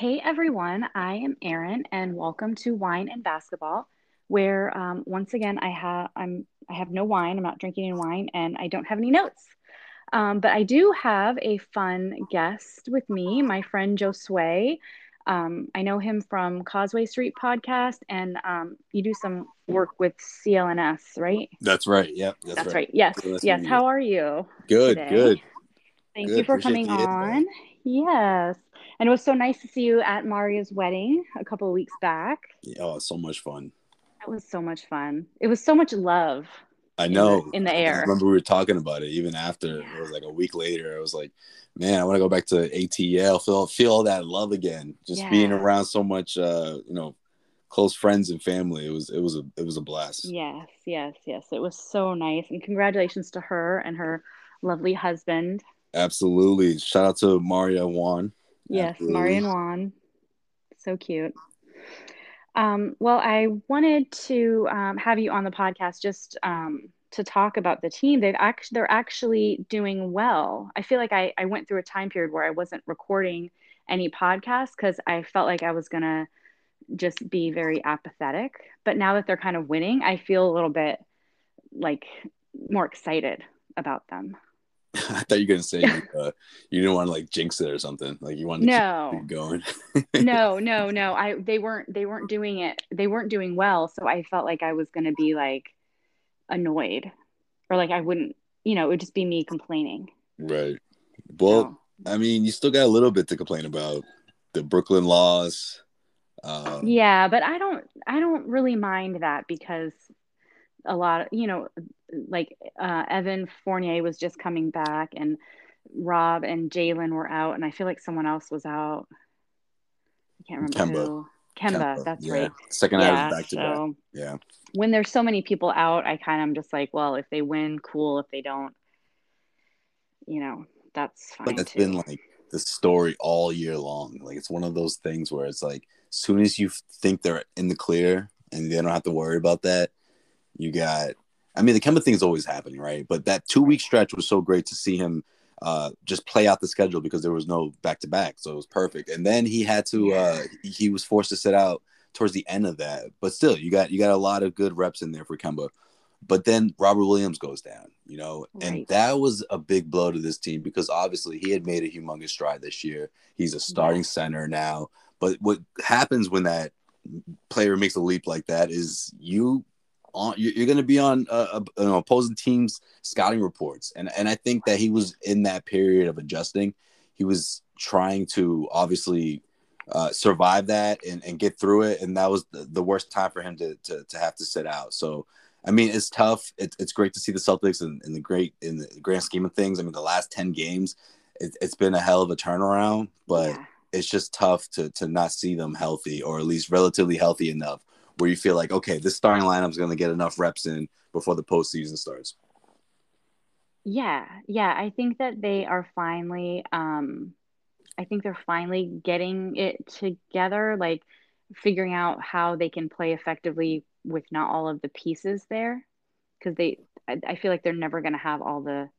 Hey everyone, I am Erin, and welcome to Wine and Basketball, where um, once again I have I'm I have no wine. I'm not drinking any wine, and I don't have any notes. Um, but I do have a fun guest with me, my friend Josue. Um, I know him from Causeway Street podcast, and um, you do some work with CLNS, right? That's right. Yep. That's, that's right. right. Yes. yes. How are you? Good. Today? Good. Thank good. you for Appreciate coming on. Yes. And it was so nice to see you at Maria's wedding a couple of weeks back. Yeah, Oh, so much fun. That was so much fun. It was so much love. I know. In the, in the air. I remember we were talking about it even after yeah. it was like a week later. I was like, man, I want to go back to ATL, feel feel all that love again. Just yeah. being around so much uh, you know, close friends and family. It was it was a it was a blast. Yes, yes, yes. It was so nice. And congratulations to her and her lovely husband. Absolutely. Shout out to Maria Juan. Yes, Absolutely. Maria and Juan. So cute. Um, well, I wanted to um, have you on the podcast just um, to talk about the team. They've actually they're actually doing well. I feel like I, I went through a time period where I wasn't recording any podcasts because I felt like I was gonna just be very apathetic. But now that they're kind of winning, I feel a little bit like more excited about them. I thought you were gonna say you, uh, you didn't want to like jinx it or something. Like you wanted no. to keep going. no, no, no. I they weren't they weren't doing it. They weren't doing well. So I felt like I was gonna be like annoyed, or like I wouldn't. You know, it would just be me complaining. Right. Well, so. I mean, you still got a little bit to complain about. The Brooklyn laws. Um, yeah, but I don't. I don't really mind that because a lot of you know like uh, Evan Fournier was just coming back, and Rob and Jaylen were out, and I feel like someone else was out. I can't remember Kemba. who. Kemba, Kemba. that's yeah. right. Second yeah, back to so back. Yeah. When there's so many people out, I kind of am just like, well, if they win, cool. If they don't, you know, that's fine. But that's too. been like the story all year long. Like it's one of those things where it's like, as soon as you think they're in the clear and they don't have to worry about that, you got I mean, the Kemba thing is always happening, right? But that two week stretch was so great to see him uh, just play out the schedule because there was no back to back, so it was perfect. And then he had to uh, he was forced to sit out towards the end of that, but still, you got you got a lot of good reps in there for Kemba. But then Robert Williams goes down, you know, right. and that was a big blow to this team because obviously he had made a humongous stride this year. He's a starting yeah. center now. But what happens when that player makes a leap like that is you on you're going to be on uh, uh, opposing teams scouting reports. And and I think that he was in that period of adjusting. He was trying to obviously uh, survive that and, and get through it. And that was the, the worst time for him to, to, to have to sit out. So I mean it's tough. It, it's great to see the Celtics in, in the great in the grand scheme of things. I mean the last 10 games it, has been a hell of a turnaround but yeah. it's just tough to to not see them healthy or at least relatively healthy enough where you feel like, okay, this starting lineup is going to get enough reps in before the postseason starts? Yeah, yeah, I think that they are finally. Um, I think they're finally getting it together, like figuring out how they can play effectively with not all of the pieces there, because they. I, I feel like they're never going to have all the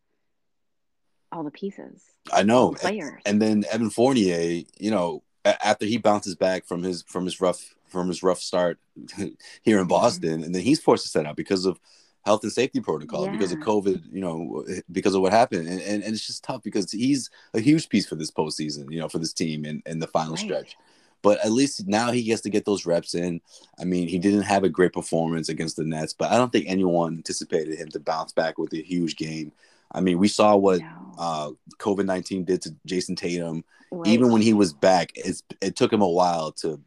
all the pieces. I know players, and, and then Evan Fournier, you know, after he bounces back from his from his rough from his rough start here in Boston, and then he's forced to set out because of health and safety protocol yeah. because of COVID, you know, because of what happened. And, and, and, it's just tough because he's a huge piece for this postseason, you know, for this team and, in the final right. stretch. But at least now he gets to get those reps in. I mean, he didn't have a great performance against the Nets, but I don't think anyone anticipated him to bounce back with a huge game. I mean, we saw what no. uh, COVID 19 did to Jayson Tatum. Right. Even when he was back, it's, it took him a while to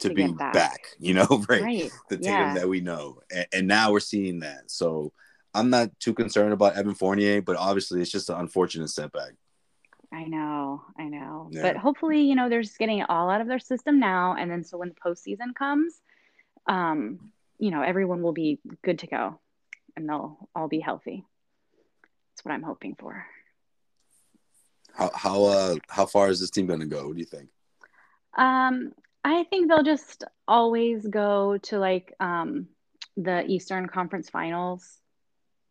to, to be back. back. you know, right? right. The Tatum yeah. that we know. And, and, now we're seeing that. So I'm not too concerned about Evan Fournier, but obviously it's just an unfortunate setback. I know, I know. Yeah. But hopefully, you know, they're just getting it all out of their system now. And then so when the postseason comes, um, you know, everyone will be good to go and they'll all be healthy. That's what I'm hoping for. How how uh how far is this team gonna go? What do you think? Um, I think they'll just always go to like um, the Eastern Conference Finals.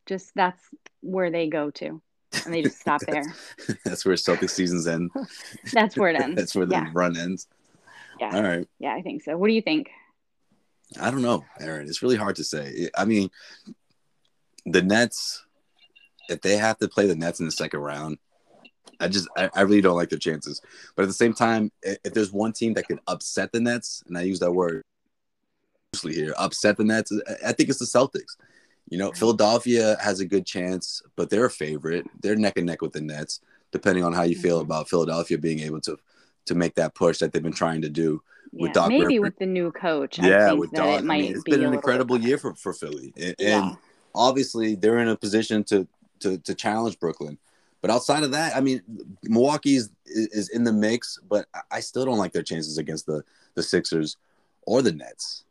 Just that's where they go to, and they just stop there. that's where Celtic seasons end. that's where it ends. that's where the yeah. run ends. Yeah. All right. Yeah, I think so. What do you think? I don't know, Erin. It's really hard to say. I mean, the Nets, if they have to play the Nets in the second round, I just I, I really don't like their chances. But at the same time, if there's one team that could upset the Nets, and I use that word loosely here, upset the Nets, I think it's the Celtics. You know, Philadelphia has a good chance, but they're a favorite. They're neck and neck with the Nets, depending on how you feel Mhm. about Philadelphia being able to to make that push that they've been trying to do. With Yeah, Doc maybe Rivers. with the new coach. I Yeah, with Doc, it I might mean, it's be been an incredible year for, for Philly, and, Yeah. and obviously they're in a position to to to challenge Brooklyn. But outside of that, I mean, Milwaukee is, is in the mix, but I- still don't like their chances against the the Sixers or the Nets.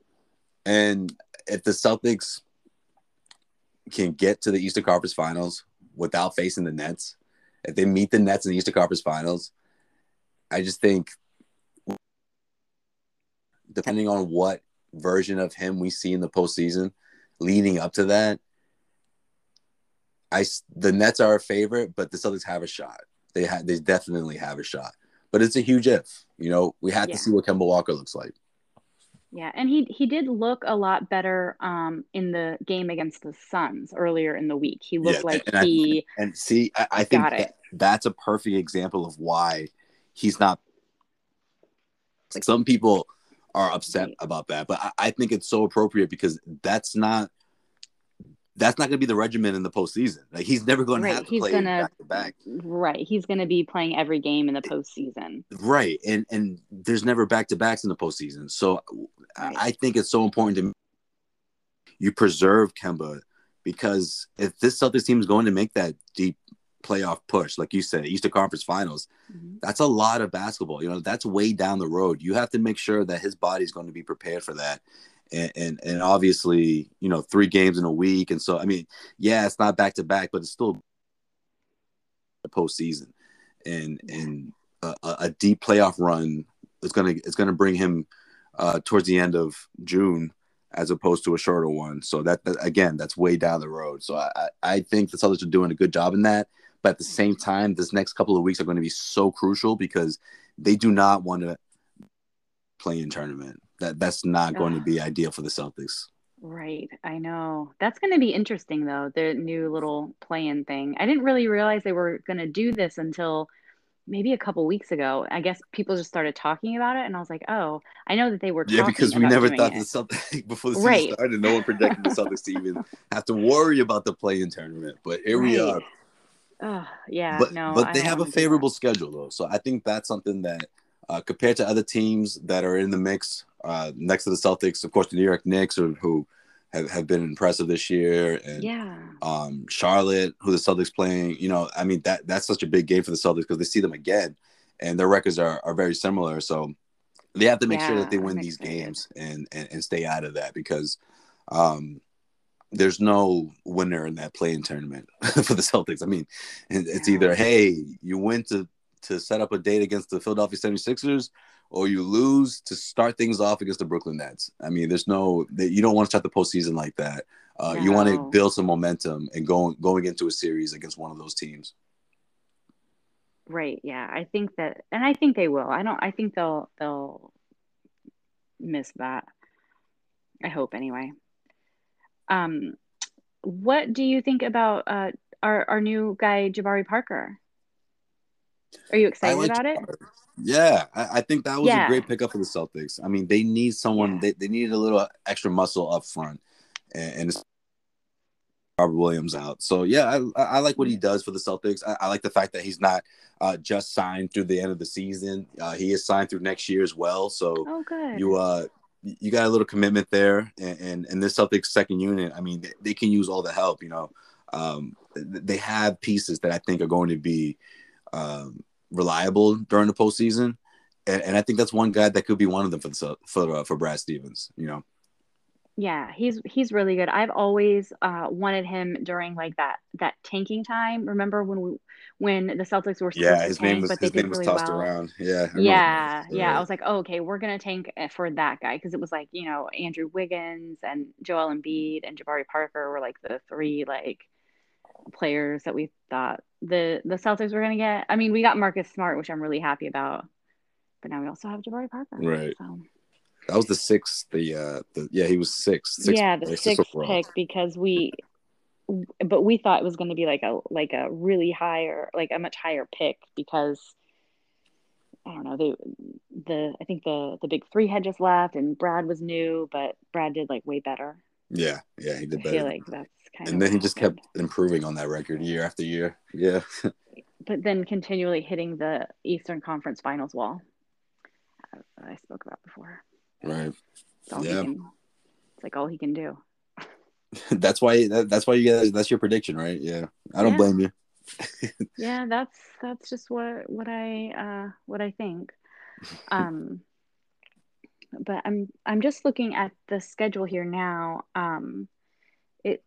And if the Celtics can get to the Eastern Conference Finals without facing the Nets, if they meet the Nets in the Eastern Conference Finals, I just think, depending on what version of him we see in the postseason, leading up to that, I the Nets are a favorite, but the Celtics have a shot. They have they definitely have a shot, but it's a huge if. You know, we have Yeah. to see what Kemba Walker looks like. Yeah, and he he did look a lot better um in the game against the Suns earlier in the week. He looked Yeah, like and I- he And see, I, I think that, that's a perfect example of why he's not. Like some people are upset about that, but I, I think it's so appropriate because that's not that's not going to be the regimen in the postseason. Like he's never going Right, to have to he's play gonna- back to back. right. He's going to be playing every game in the postseason. Right, and and there's never back to backs in the postseason, so I- Right. I think it's so important to you preserve Kemba because if this Celtics team is going to make that deep playoff push, like you said, Eastern Conference Finals, Mhm. that's a lot of basketball. You know, that's way down the road. You have to make sure that his body's going to be prepared for that. And, and and obviously, you know, three games in a week, and so I mean, yeah, it's not back to back, but it's still the postseason, and and a, a deep playoff run is gonna it's gonna bring him uh, towards the end of June, as opposed to a shorter one. So that, that again, that's way down the road. So I I I think the Celtics are doing a good job in that. But at the same time, this next couple of weeks are going to be so crucial because they do not want to play in tournament. That that's not going to be ideal for the Celtics. Right, I know. That's going to be interesting though, the new little play-in thing. I didn't really realize they were going to do this until maybe a couple weeks ago. I guess people just started talking about it and I was like, "Oh, I know that they were Yeah, because we never thought it." the Celtics before the season Right. started. No one projected the Celtics to even have to worry about the play-in tournament. But here we are. Oh, yeah, but no, but they have a that. favorable schedule though, so I think that's something that uh, compared to other teams that are in the mix uh, next to the Celtics, of course, the New York Knicks, or who have, have been impressive this year, and Yeah. um, Charlotte, who the Celtics playing. You know, I mean that that's such a big game for the Celtics because they see them again, and their records are, are very similar. So they have to make sure that they win these games and, and and stay out of that because um, there's no winner in that play-in tournament for the Celtics. I mean, it's Yeah. either hey, you win to to set up a date against the Philadelphia 76ers or you lose to start things off against the Brooklyn Nets. I mean, there's no that you don't want to start the postseason like that. Uh, You want to build some momentum and going going into a series against one of those teams. Right, yeah. I think that and I think they will. I don't I think they'll they'll miss that. I hope anyway. Um what do you think about uh our our new guy Jabari Parker? Are you excited like about it? Yeah, I, I think that was Yeah. a great pickup for the Celtics. I mean, they need someone. Yeah. They, they needed a little extra muscle up front, and, and it's Robert Williams out. So yeah, I, I like what he does for the Celtics. I, I like the fact that he's not uh, just signed through the end of the season. Uh, he is signed through next year as well. So Oh good. you uh you got a little commitment there, and and, and this Celtics second unit. I mean, they, they can use all the help. You know, um, they have pieces that I think are going to be um, reliable during the postseason, and, and I think that's one guy that could be one of them for the for uh, for Brad Stevens. You know, Yeah, he's he's really good. I've always uh, wanted him during like that that tanking time. Remember when we when the Celtics were yeah, his tank, name was but his name was really tossed well. around. Yeah, Yeah, yeah. I was like, oh, okay, we're gonna tank uh, for that guy because it was like you know Andrew Wiggins and Joel Embiid and Jabari Parker were like the three like players that we thought the the Celtics were gonna get. I mean, we got Marcus Smart, which I'm really happy about. but now we also have Jabari Parker. Right. So That was the sixth. The uh, the yeah, he was sixth. sixth yeah, the sixth overall. pick because we, but we thought it was going to be like a like a really higher, like a much higher pick because I don't know they the I think the the big three had just left and Brad was new, but Brad did like way better. Yeah, yeah, he did better. I feel like that's kind of and then he just happened. kept improving on that record year after year. Yeah, but then continually hitting the Eastern Conference Finals wall. uh, that I spoke about before. right. It's Yeah. can, it's like all he can do. that's why. That, that's why you get. That's your prediction, right? Yeah. I don't Yeah. blame you. Yeah, that's that's just what what I uh what I think. Um but I'm I'm just looking at the schedule here now. Um it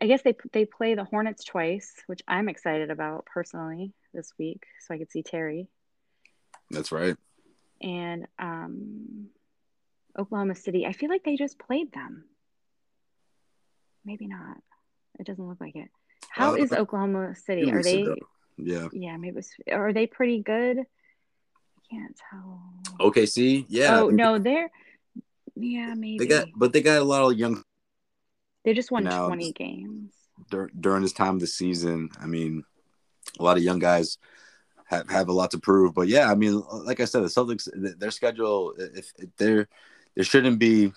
I guess they they play the Hornets twice, which I'm excited about personally this week so I could see Terry. That's right. and um, Oklahoma City. I feel like they just played them. Maybe not. It doesn't look like it. How Uh, is Oklahoma City? Are they? Yeah. Yeah, maybe. Are they pretty good? Can't tell. Okay. See. Yeah. oh no, they're. Yeah, maybe. They got, but they got a lot of young they just won now- twenty games. dur- during this time of the season. I mean, a lot of young guys have, have a lot to prove. But yeah, I mean, like I said, the Celtics, their schedule, if, if there, there shouldn't be,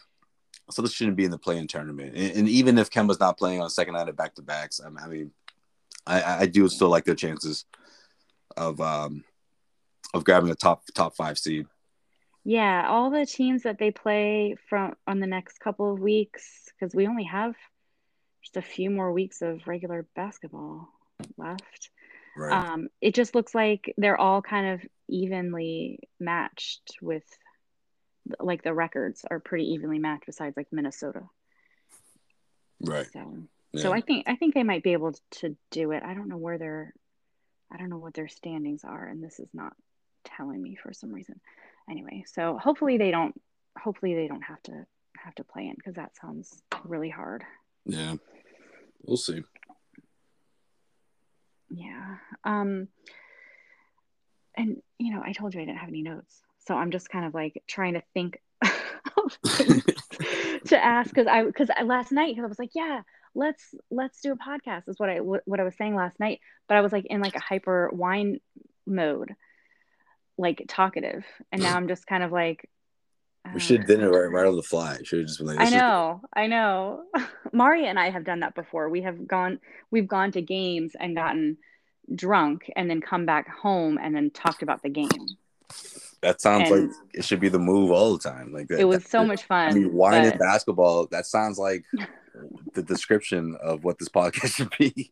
Celtics shouldn't be in the play-in tournament. And, and even if Kemba's not playing on the second night of back to backs, I mean, I, I do still like their chances of um of grabbing a top top five seed. Yeah, all the teams that they play from on the next couple of weeks, because we only have just a few more weeks of regular basketball left. Right. Um, it just looks like they're all kind of evenly matched with, like the records are pretty evenly matched. Besides like Minnesota, right. so Yeah. so I think I think they might be able to do it. I don't know where they're, I don't know what their standings are, and this is not telling me for some reason. Anyway, so hopefully they don't. Hopefully they don't have to have to play in because that sounds really hard. yeah. We'll see. Yeah. Um and you know, I told you I didn't have any notes. So I'm just kind of like trying to think to ask cuz I cuz last night I was like, yeah, let's let's do a podcast is what I what I was saying last night, but I was like in like a hyper wine mode, like talkative. And now I'm just kind of like We should have uh, done it right, right on the fly. Should have just been like, I know, I know. Mari and I have done that before. We have gone, we've gone to games and gotten drunk and then come back home and then talked about the game. that sounds and- like it should be the move all the time. Like that, It was that- so much fun. I mean, wine but- and basketball. That sounds like the description of what this podcast should be.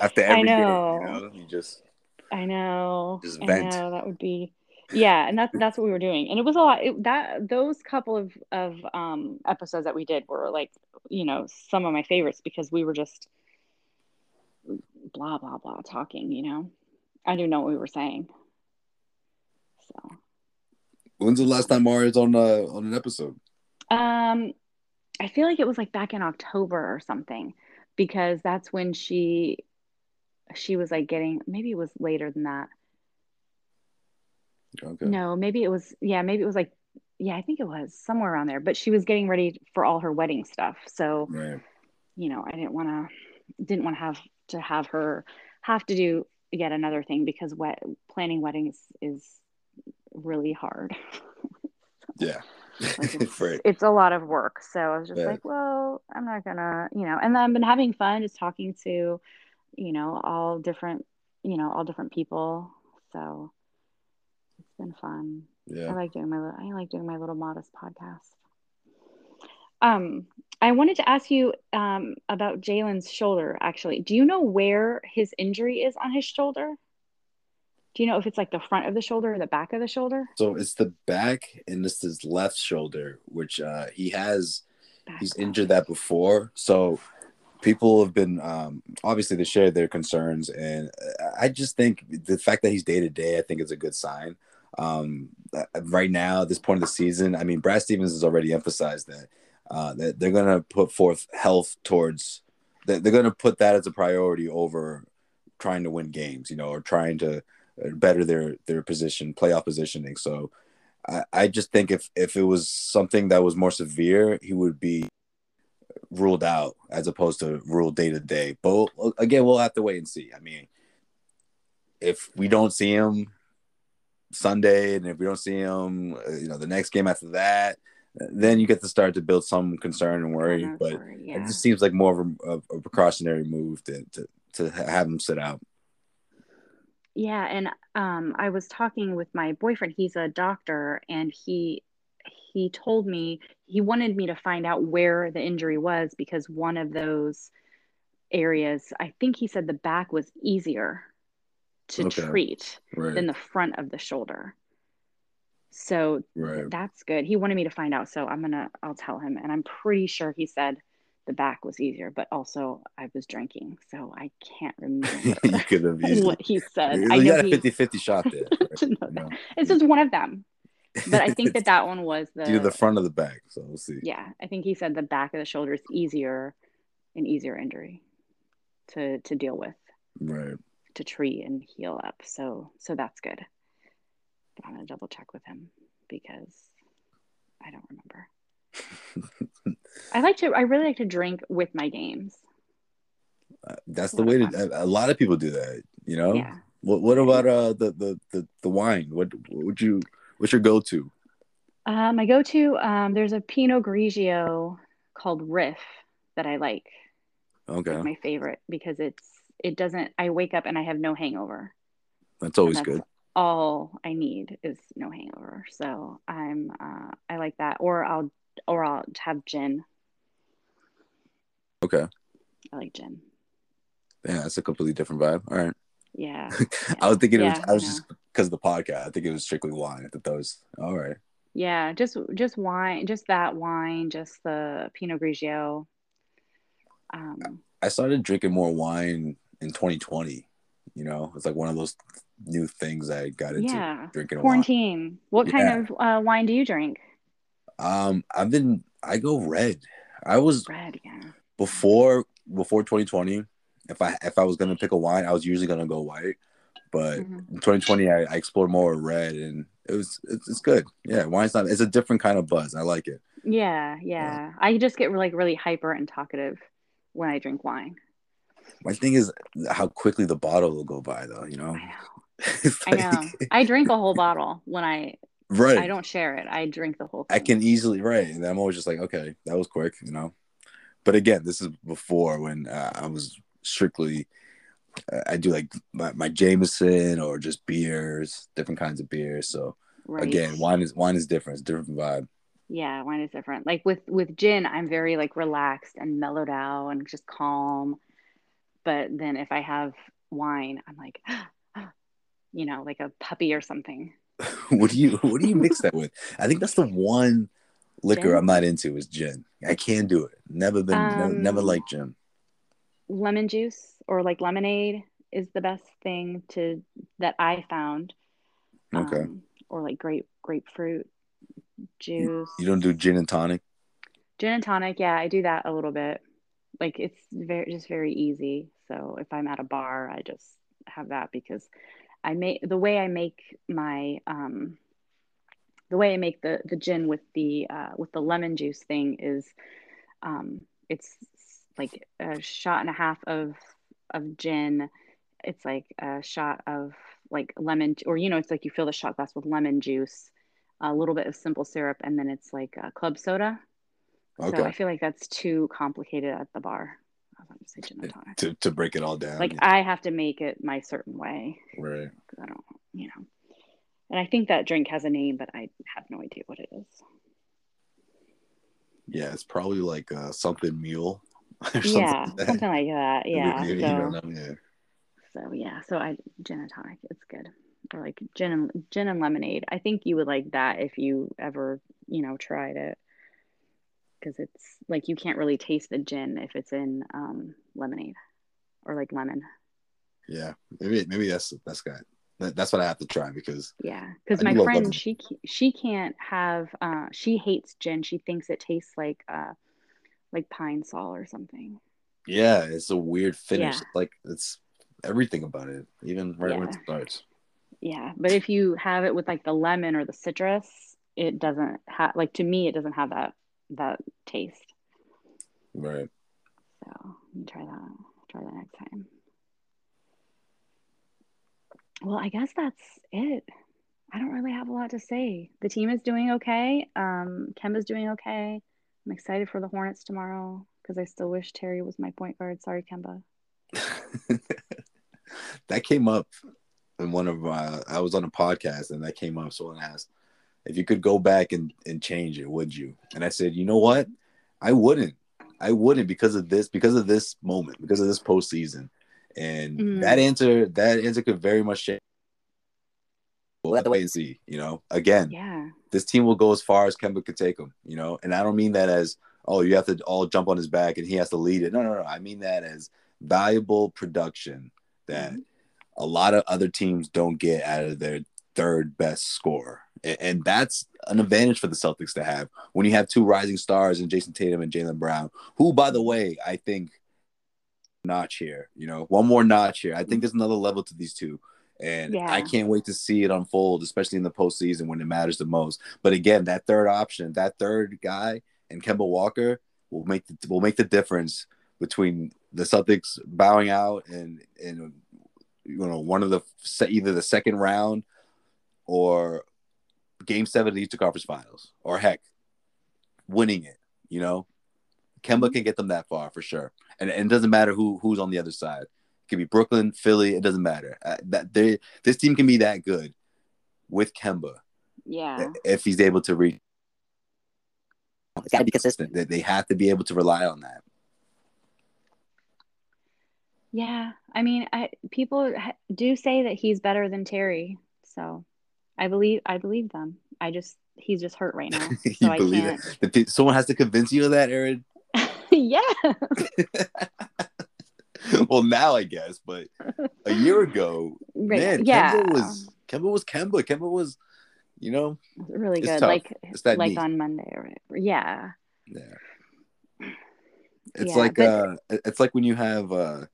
After every know. game, you know, you just I know. Just I vent. know that would be, yeah, and that's that's what we were doing, and it was a lot. It, that those couple of of um, episodes that we did were like, you know, some of my favorites because we were just blah blah blah talking. You know, I didn't know what we were saying. So, when's the last time Mario's on uh, on an episode? um, I feel like it was like back in October or something because that's when she she was like getting maybe it was later than that. Okay. No, maybe it was, yeah, maybe it was like, yeah, I think it was somewhere around there. But she was getting ready for all her wedding stuff. So, Right. you know, I didn't want to, didn't want to have to have her have to do yet another thing because wet, planning weddings is really hard. Yeah. Like it's, right. it's a lot of work. So I was just like, well, I'm not gonna, you know, and I've been having fun just talking to, you know, all different, you know, all different people. So been fun. I like doing my I like doing my little modest podcast. Um, I wanted to ask you um about Jaylen's shoulder. Actually, do you know where his injury is on his shoulder? Do you know if it's like the front of the shoulder or the back of the shoulder? So it's the back and this is left shoulder, which uh, he has. Back. He's injured that before, so people have been um, obviously they share their concerns, and I just think the fact that he's day to day, I think is a good sign. Um, right now, at this point of the season, I mean, Brad Stevens has already emphasized that uh, that they're going to put forth health towards that they're going to put that as a priority over trying to win games, you know, or trying to uh, better their their position, playoff positioning. So I, I just think if if it was something that was more severe, he would be ruled out as opposed to ruled day to day. But again, we'll have to wait and see. I mean, if we don't see him Sunday, and if we don't see him, uh, you know, the next game after that, then you get to start to build some concern and worry. Of but worry, yeah. it just seems like more of a, a precautionary move to, to to have him sit out. Yeah, and um, I was talking with my boyfriend. He's a doctor, and he he told me he wanted me to find out where the injury was because one of those areas, I think he said the back was easier to Okay. treat Right. than the front of the shoulder. So right. that's good. He wanted me to find out, so I'm gonna I'll tell him, and I'm pretty sure he said the back was easier, but also I was drinking, so I can't remember you could have easily. what he said. You I know got a he, 50 50 shot there. right? that. It's just one of them, but I think that that one was It's either the the front of the back. So we'll see. yeah. I think he said the back of the shoulder is easier, an easier injury to to deal with, Right. To treat and heal up. So so that's good. But I'm gonna double check with him because I don't remember. I like to. I really like to drink with my games. Uh, That's the way to. A a lot of people do that. You know. Yeah. What What about uh the the the, the wine? What what would you? What's your go to? Uh, my go-to. Um, there's a Pinot Grigio called Riff that I like. Okay, my favorite because it's it doesn't. I wake up and I have no hangover. that's always that's good. All I need is no hangover. So I'm. Uh, I like that. Or I'll. Or I'll have gin. Okay, I like gin. yeah, that's a completely different vibe. All right, Yeah. I was thinking it was. I was just because of the podcast. I think it was strictly wine. That was all right. Yeah, just just wine, just that wine, just the Pinot Grigio. Um, I started drinking more wine in 2020. You know, it's like one of those new things I got into yeah, drinking. quarantine. What Yeah. kind of uh, wine do you drink? Um, I've been. I go red. I was Red, yeah. before before 2020 if i if i was gonna pick a wine i was usually gonna go white but Mhm. in 2020 I, I explored more red and it was it's, it's good yeah wine's not it's a different kind of buzz i like it Yeah, yeah. I just get like really hyper and talkative when I drink wine. My thing is how quickly the bottle will go by though you know I know. It's I know. I drink a whole bottle when I right I don't share it. I drink the whole thing. i can easily right and i'm always just like okay that was quick you know but again this is before when uh, i was strictly uh, i do like my, my jameson or just beers different kinds of beers so right. again wine is wine is different it's a different vibe Yeah, wine is different. Like with with gin, I'm very like relaxed and mellowed out and just calm. But then if I have wine, I'm like, you know, like a puppy or something. what do you what do you mix that with i think that's the one liquor Gin? i'm not into is gin i can't do it never been never, Um, never liked gin Lemon juice or like lemonade is the best thing to that I found. okay Um, or like grape grapefruit juice. you don't do gin and tonic Gin and tonic, yeah, I do that a little bit. Like it's very just very easy. So if I'm at a bar, I just have that because I make the way I make my um the way I make the the gin with the uh with the lemon juice thing is um it's like a shot and a half of of gin. It's like a shot of like lemon or you know it's like you fill the shot glass with lemon juice, a little bit of simple syrup and then it's like club soda. So okay I feel like that's too complicated at the bar. I was about to say gin and tonic. to, break it all down Like I have to make it my certain way right because I don't, you know. And I think that drink has a name, but I have no idea what it is. yeah it's probably like uh something mule or something yeah, like that. something like that. Yeah. You so, yeah. so yeah. So I gin and tonic. It's good. Or like gin and gin and lemonade. I think you would like that if you ever, you know, tried it. Because it's like you can't really taste the gin if it's in um, lemonade or like lemon. yeah maybe maybe that's that's got that, that's what i have to try because Yeah, because my friend lemon. she she can't have uh she hates gin. She thinks it tastes like uh like pine sol or something. yeah it's a weird finish Yeah. like it's everything about it even right when it starts Yeah, but if you have it with like the lemon or the citrus, it doesn't have like to me it doesn't have that that taste. Right. So try that. Try that next time. Well, I guess that's it. I don't really have a lot to say. The team is doing okay. Um, Kemba's doing okay. I'm excited for the Hornets tomorrow because I still wish Terry was my point guard. Sorry, Kemba. that came up in one of my. I was on a podcast and that came up. Someone asked if you could go back and and change it, would you? And I said, you know what, I wouldn't. I wouldn't because of this, because of this moment, because of this postseason. And mm. that answer, that answer could very much change. We'll have to wait and see. You know, again, yeah, this team will go as far as Kemba could take them. You know, and I don't mean that as oh you have to all jump on his back and he has to lead it. No, no, no. I mean that as valuable production that mm-hmm. a lot of other teams don't get out of their third best scorer. And that's an advantage for the Celtics to have when you have two rising stars in Jayson Tatum and Jaylen Brown, who, by the way, I think notch here, you know, one more notch here. I think there's another level to these two. And yeah. I can't wait to see it unfold, especially in the postseason when it matters the most. But again, that third option, that third guy and Kemba Walker will make the, will make the difference between the Celtics bowing out and and you know one of the either the second round or game seven of the Eastern Conference Finals, or heck, winning it. You know, Kemba can get them that far for sure, and, and it doesn't matter who who's on the other side. It could be Brooklyn, Philly. It doesn't matter. Uh, that they this team can be that good with Kemba. Yeah, if he's able to reach, it's got to be consistent. They they have to be able to rely on that. Yeah, I mean, I, people do say that he's better than Terry, so I believe I believe them. I just he's just hurt right now, so I can't. That? Someone has to convince you of that, Erin. yeah. well, now I guess, but a year ago, right. man, yeah. Kemba was Kemba was Kemba. Kemba was, you know, really good. Tough. Like like neat. on Monday, right? Yeah. Yeah. It's yeah, like but... uh, it's like when you have uh,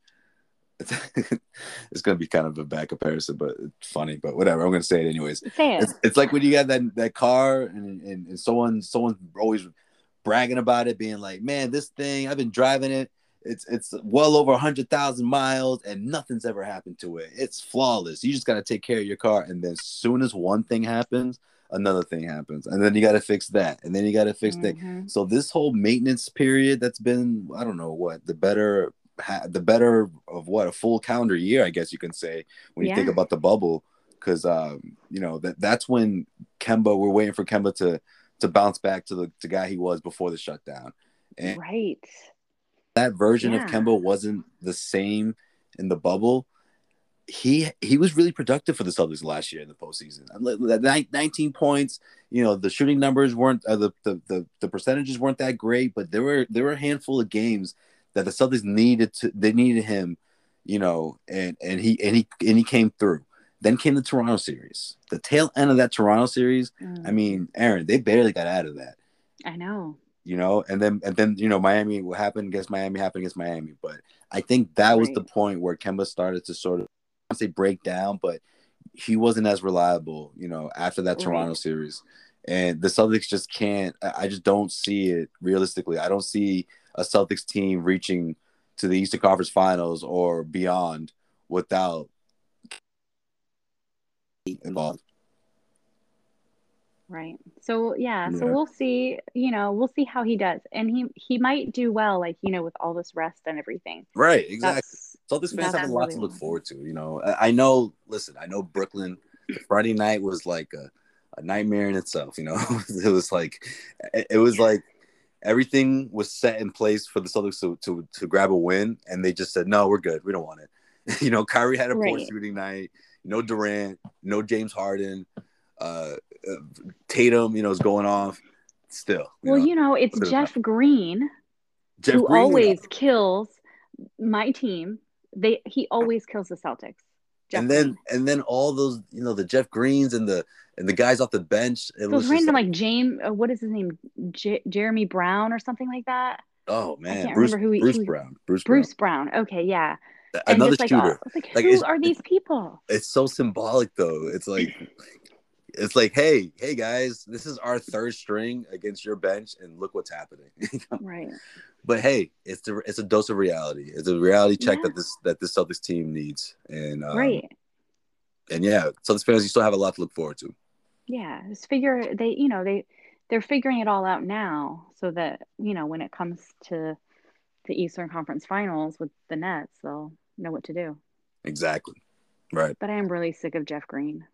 it's, it's going to be kind of a bad comparison, but it's funny. But whatever, I'm going to say it anyways. Say it. It's, it's, like when you got that that car and, and, and someone someone's always bragging about it, being like, "Man, this thing I've been driving it. It's it's well over hundred thousand miles, and nothing's ever happened to it. It's flawless. You just got to take care of your car, and then as soon as one thing happens." Another thing happens, and then you got to fix that, and then you got to fix mm-hmm. that. So this whole maintenance period that's been, I don't know what, the better ha- the better of what a full calendar year, I guess you can say, when you yeah. think about the bubble, because um, you know that that's when Kemba. We're waiting for Kemba to to bounce back to the, the guy he was before the shutdown. And right. That version yeah. of Kemba wasn't the same in the bubble. He he was really productive for the Celtics last year in the postseason. 19 points. You know the shooting numbers weren't uh, the, the the the percentages weren't that great, but there were there were a handful of games that the Celtics needed to they needed him, you know, and and he and he and he came through. Then came the Toronto series. The tail end of that Toronto series, mm. I mean, Erin, they barely got out of that. I know. You know, and then and then you know Miami what happened against Miami happened against Miami, but I think that right. was the point where Kemba started to sort of I say break down, but he wasn't as reliable, you know, after that right. Toronto series. And the Celtics just can't I just don't see it realistically. I don't see a Celtics team reaching to the Eastern Conference Finals or beyond without involved. Right. So yeah, yeah, so we'll see, you know, we'll see how he does. And he he might do well, like, you know, with all this rest and everything. Right, exactly. That's, Celtics fans have a lot really to look forward to. You know, I, I know, listen, I know Brooklyn Friday night was like a, a nightmare in itself, you know. it was like it was like everything was set in place for the Celtics to, to, to grab a win, and they just said, "No, we're good. We don't want it." you know, Kyrie had a right. poor shooting night. No Durant, no James Harden. Uh, uh, Tatum, you know, is going off. Still, you well, know, you know, it's Jeff Green Jeff who Green, always kills my team. They he always kills the Celtics. Jeff and then Green. and then all those you know the Jeff Greens and the and the guys off the bench. It was random like, like James. Uh, what is his name? J- Jeremy Brown or something like that. Oh man, Bruce, who he, Bruce who, Brown. Bruce, Bruce Brown. Brown. Okay, yeah. Another shooter. Like, oh, like, who are these people? It's so symbolic though. It's like it's like, hey, hey guys, this is our third string against your bench, and look what's happening. right. But hey, it's a it's a dose of reality. It's a reality check Yeah. that this that this Celtics team needs, and um, right. and yeah, Celtics fans, you still have a lot to look forward to. Yeah. Just figure they, you know, they they're figuring it all out now so that, you know, when it comes to the Eastern Conference Finals with the Nets, they'll know what to do. Exactly. Right. But I am really sick of Jeff Green.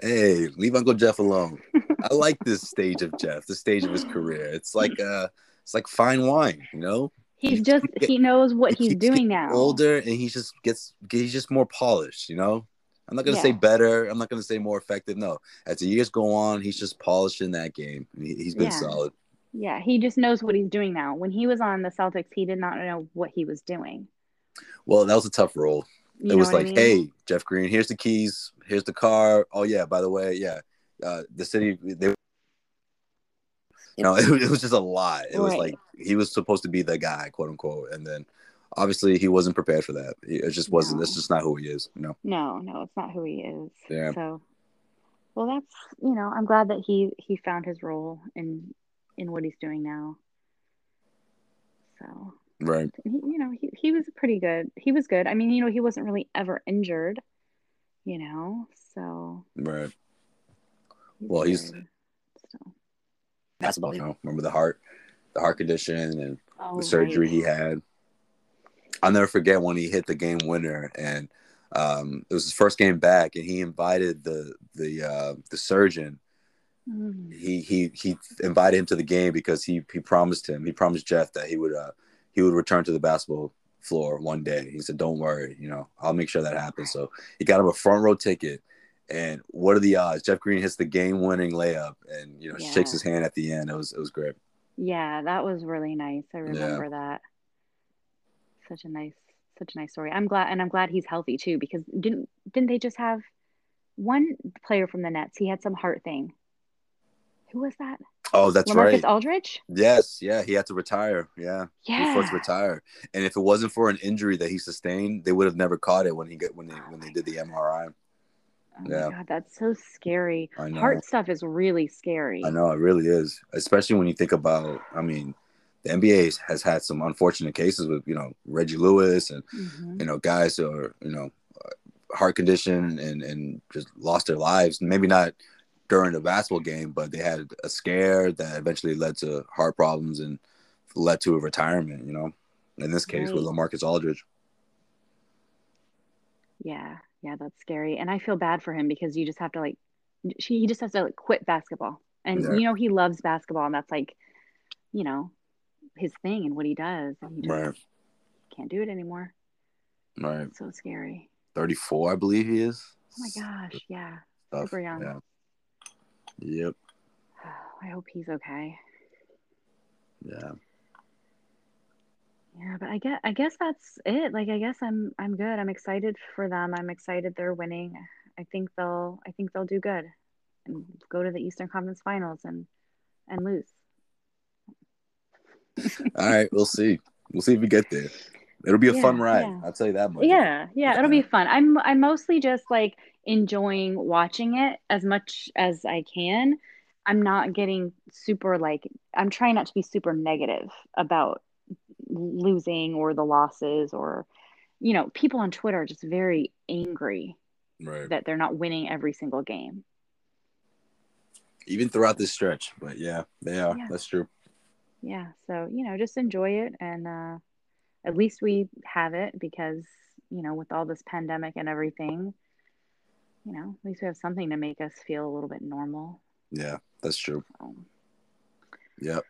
Hey, leave Uncle Jeff alone. I like this stage of Jeff, the stage of his career. It's like uh it's like fine wine, you know? He's He just keeps he knows what he's doing now. Older and he just gets he's just more polished, you know? I'm not gonna say better. I'm not gonna say more effective. No, as the years go on, he's just polishing that game. He, he's been Yeah. solid. Yeah, he just knows what he's doing now. When he was on the Celtics, he did not know what he was doing. Well, that was a tough role. You it was what I like, mean? hey, Jeff Green, here's the keys, here's the car. Oh yeah, by the way, yeah, uh, the city they, you know, it, it was just a lot. It was like he was supposed to be the guy, quote unquote, and then obviously he wasn't prepared for that. It just wasn't. No. That's just not who he is. You know. No, no, it's not who he is. Yeah. So, well, that's you know, I'm glad that he he found his role in in what he's doing now. So, Right. he, you know, he he was pretty good. He was good. I mean, you know, he wasn't really ever injured. You know, so Right. he's Well, he's- good. So, Basketball. You know, remember the heart, the heart condition, and oh, the surgery right. he had. I'll never forget when he hit the game winner, and um, it was his first game back, and he invited the the uh, the surgeon. Mm. He he he invited him to the game because he he promised him, he promised Jeff that he would uh, he would return to the basketball floor one day. He said, "Don't worry, you know, I'll make sure that happens." So he got him a front row ticket. And what are the odds? Jeff Green hits the game-winning layup, and you know Yeah. shakes his hand at the end. It was it was great. Yeah, that was really nice. I remember that. Such a nice, such a nice story. I'm glad, and I'm glad he's healthy too. Because didn't didn't they just have one player from the Nets? He had some heart thing. Who was that? Oh, that's LaMarcus right. Aldridge. Yes, yeah, he had to retire. Yeah, he was forced to retire. And if it wasn't for an injury that he sustained, they would have never caught it when he get when they when they did the MRI. Oh Yeah. my God, that's so scary. I know. Heart stuff is really scary. I know it really is, especially when you think about. I mean, the NBA has had some unfortunate cases with you know Reggie Lewis and Mhm. you know guys who are you know uh, heart condition and and just lost their lives. Maybe not during the basketball game, but they had a scare that eventually led to heart problems and led to a retirement. You know, in this case with Right. LaMarcus Aldridge. Yeah, yeah, that's scary. And I feel bad for him because you just have to like, she, he just has to like quit basketball. And Yeah. you know, he loves basketball, and that's like, you know, his thing and what he does. And he just Right. can't do it anymore. Right, It's so scary. thirty four, I believe he is. Oh my gosh, yeah. Stuff. super young. Yeah. Yep. I hope he's okay. Yeah. Yeah, but I guess I guess that's it. Like I guess I'm I'm good. I'm excited for them. I'm excited they're winning. I think they'll I think they'll do good and go to the Eastern Conference Finals and and lose. All right, we'll see. We'll see if we get there. It'll be a fun ride. yeah. I'll tell you that much. Yeah, yeah, it'll be fun. I'm I'm mostly just like enjoying watching it as much as I can. I'm not getting super like I'm trying not to be super negative about losing or the losses or you know, people on Twitter are just very angry Right. that they're not winning every single game. Even throughout this stretch, but yeah, they are. Yeah. That's true. Yeah, so you know, just enjoy it and uh at least we have it because, you know, with all this pandemic and everything, you know, at least we have something to make us feel a little bit normal. Yeah, that's true. So, Yep.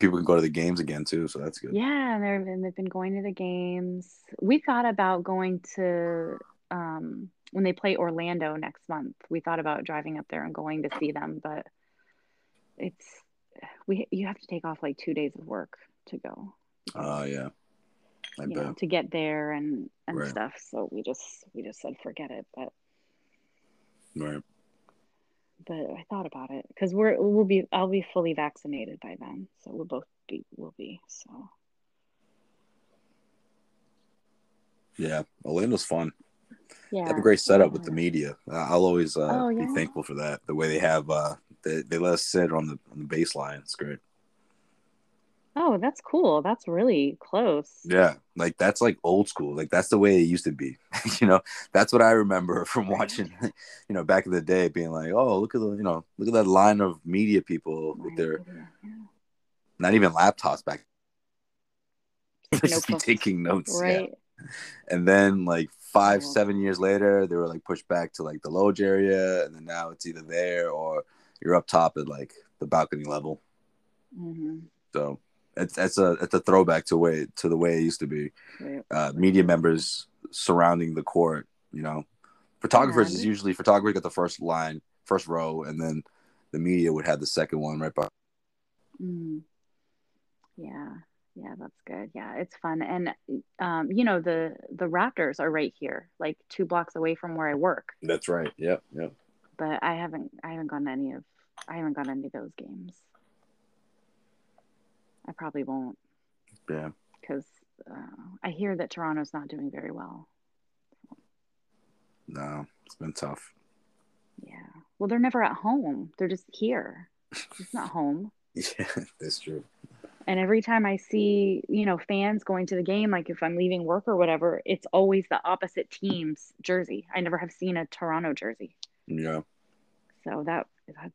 People can go to the games again too, so that's good. yeah, and and they've been going to the games. We thought about going to um when they play Orlando next month. We thought about driving up there and going to see them, but it's we you have to take off like 2 days of work to go. Oh yeah. I you bet. know, to get there and and Right. stuff. So we just we just said forget it. But Right. but I thought about it because we're we'll be I'll be fully vaccinated by then, so we'll both be will be. So Yeah. Orlando's fun. Yeah. They have a great setup yeah. with the media. Uh, I'll always uh, Oh, be thankful for that. The way they have uh, they, they let us sit on the on the baseline. It's great. Oh, that's cool. That's really close. Yeah, like that's like old school. Like that's the way it used to be. you know, that's what I remember from watching. You know, back in the day, being like, oh, look at the you know, look at that line of media people with their Yeah. not even laptops back. just be taking notes. yeah. Right. And then like five, Oh. seven years later, they were like pushed back to like the loge area, and then now it's either there or you're up top at like the balcony level. hmm So it's it's a it's a throwback to way to the way it used to be. Right. Uh, media members surrounding the court. You know, photographers Yeah. is usually photographer got the first line, first row, and then the media would have the second one right behind. Mm. Yeah. Yeah, that's good. Yeah, it's fun. And um, you know, the the Raptors are right here, like two blocks away from where I work. That's right. Yeah, Yep. But I haven't I haven't gone to any of I haven't gone to any of those games. I probably won't Yeah. because uh, I hear that Toronto's not doing very well. No, it's been tough. Yeah. Well, they're never at home. They're just here. It's not home. Yeah, that's true. And every time I see, you know, fans going to the game, like if I'm leaving work or whatever, it's always the opposite team's jersey. I never have seen a Toronto jersey. Yeah. So that that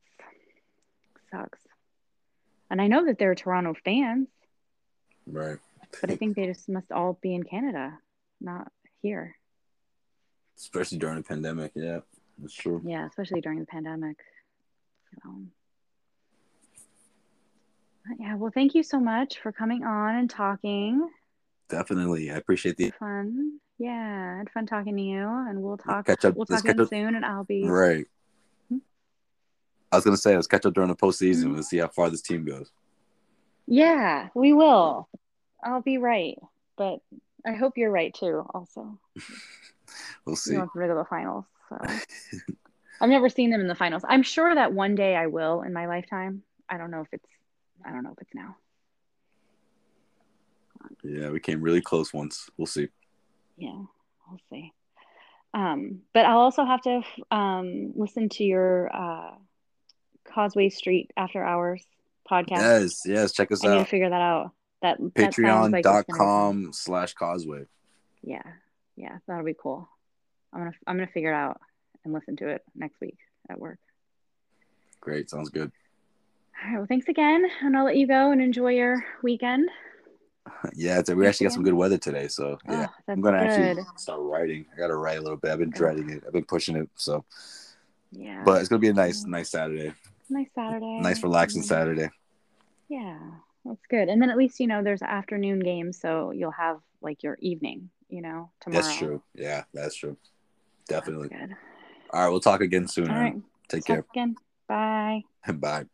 sucks. And I know that they're Toronto fans, Right. but I think they just must all be in Canada, not here. Especially during the pandemic. Yeah, that's true. Yeah, especially during the pandemic. So, yeah, well, thank you so much for coming on and talking. Definitely. I appreciate the Fun. Yeah, I had fun talking to you, and we'll talk. catch up. We'll talk again catch up. soon, and I'll be. Right. Hmm? I was gonna say let's catch up during the postseason. Mhm. Let's see how far this team goes. Yeah, we will. I'll be right, but I hope you're right too. Also, We'll you see. want them to go to the finals. So I've never seen them in the finals. I'm sure that one day I will in my lifetime. I don't know if it's. I don't know if it's now. Yeah, we came really close once. We'll see. Yeah, we'll see. Um, but I'll also have to um, listen to your uh, Causeway Street After Hours podcast. Yes, yes. Check us I need to out. figure that out. That sounds like it's gonna be fun. Patreon.com slash causeway. Yeah, yeah, that'll be cool. I'm gonna I'm gonna figure it out and listen to it next week at work. Great. Sounds good. All right. Well, thanks again, and I'll let you go and enjoy your weekend. Yeah, it's, we actually got some good weather today. So oh, yeah, Oh, I'm gonna good. actually start writing. I gotta write a little bit. I've been dreading it. I've been pushing it. So, Yeah. but it's gonna be a nice, nice Saturday. nice Saturday. Nice, relaxing. Saturday. Yeah, that's good. And then at least you know there's afternoon games, so you'll have like your evening. You know, tomorrow. That's true. Yeah, that's true. That's Definitely. good. All right, we'll talk again soon. All right. Take Talk care. again. Bye. Bye.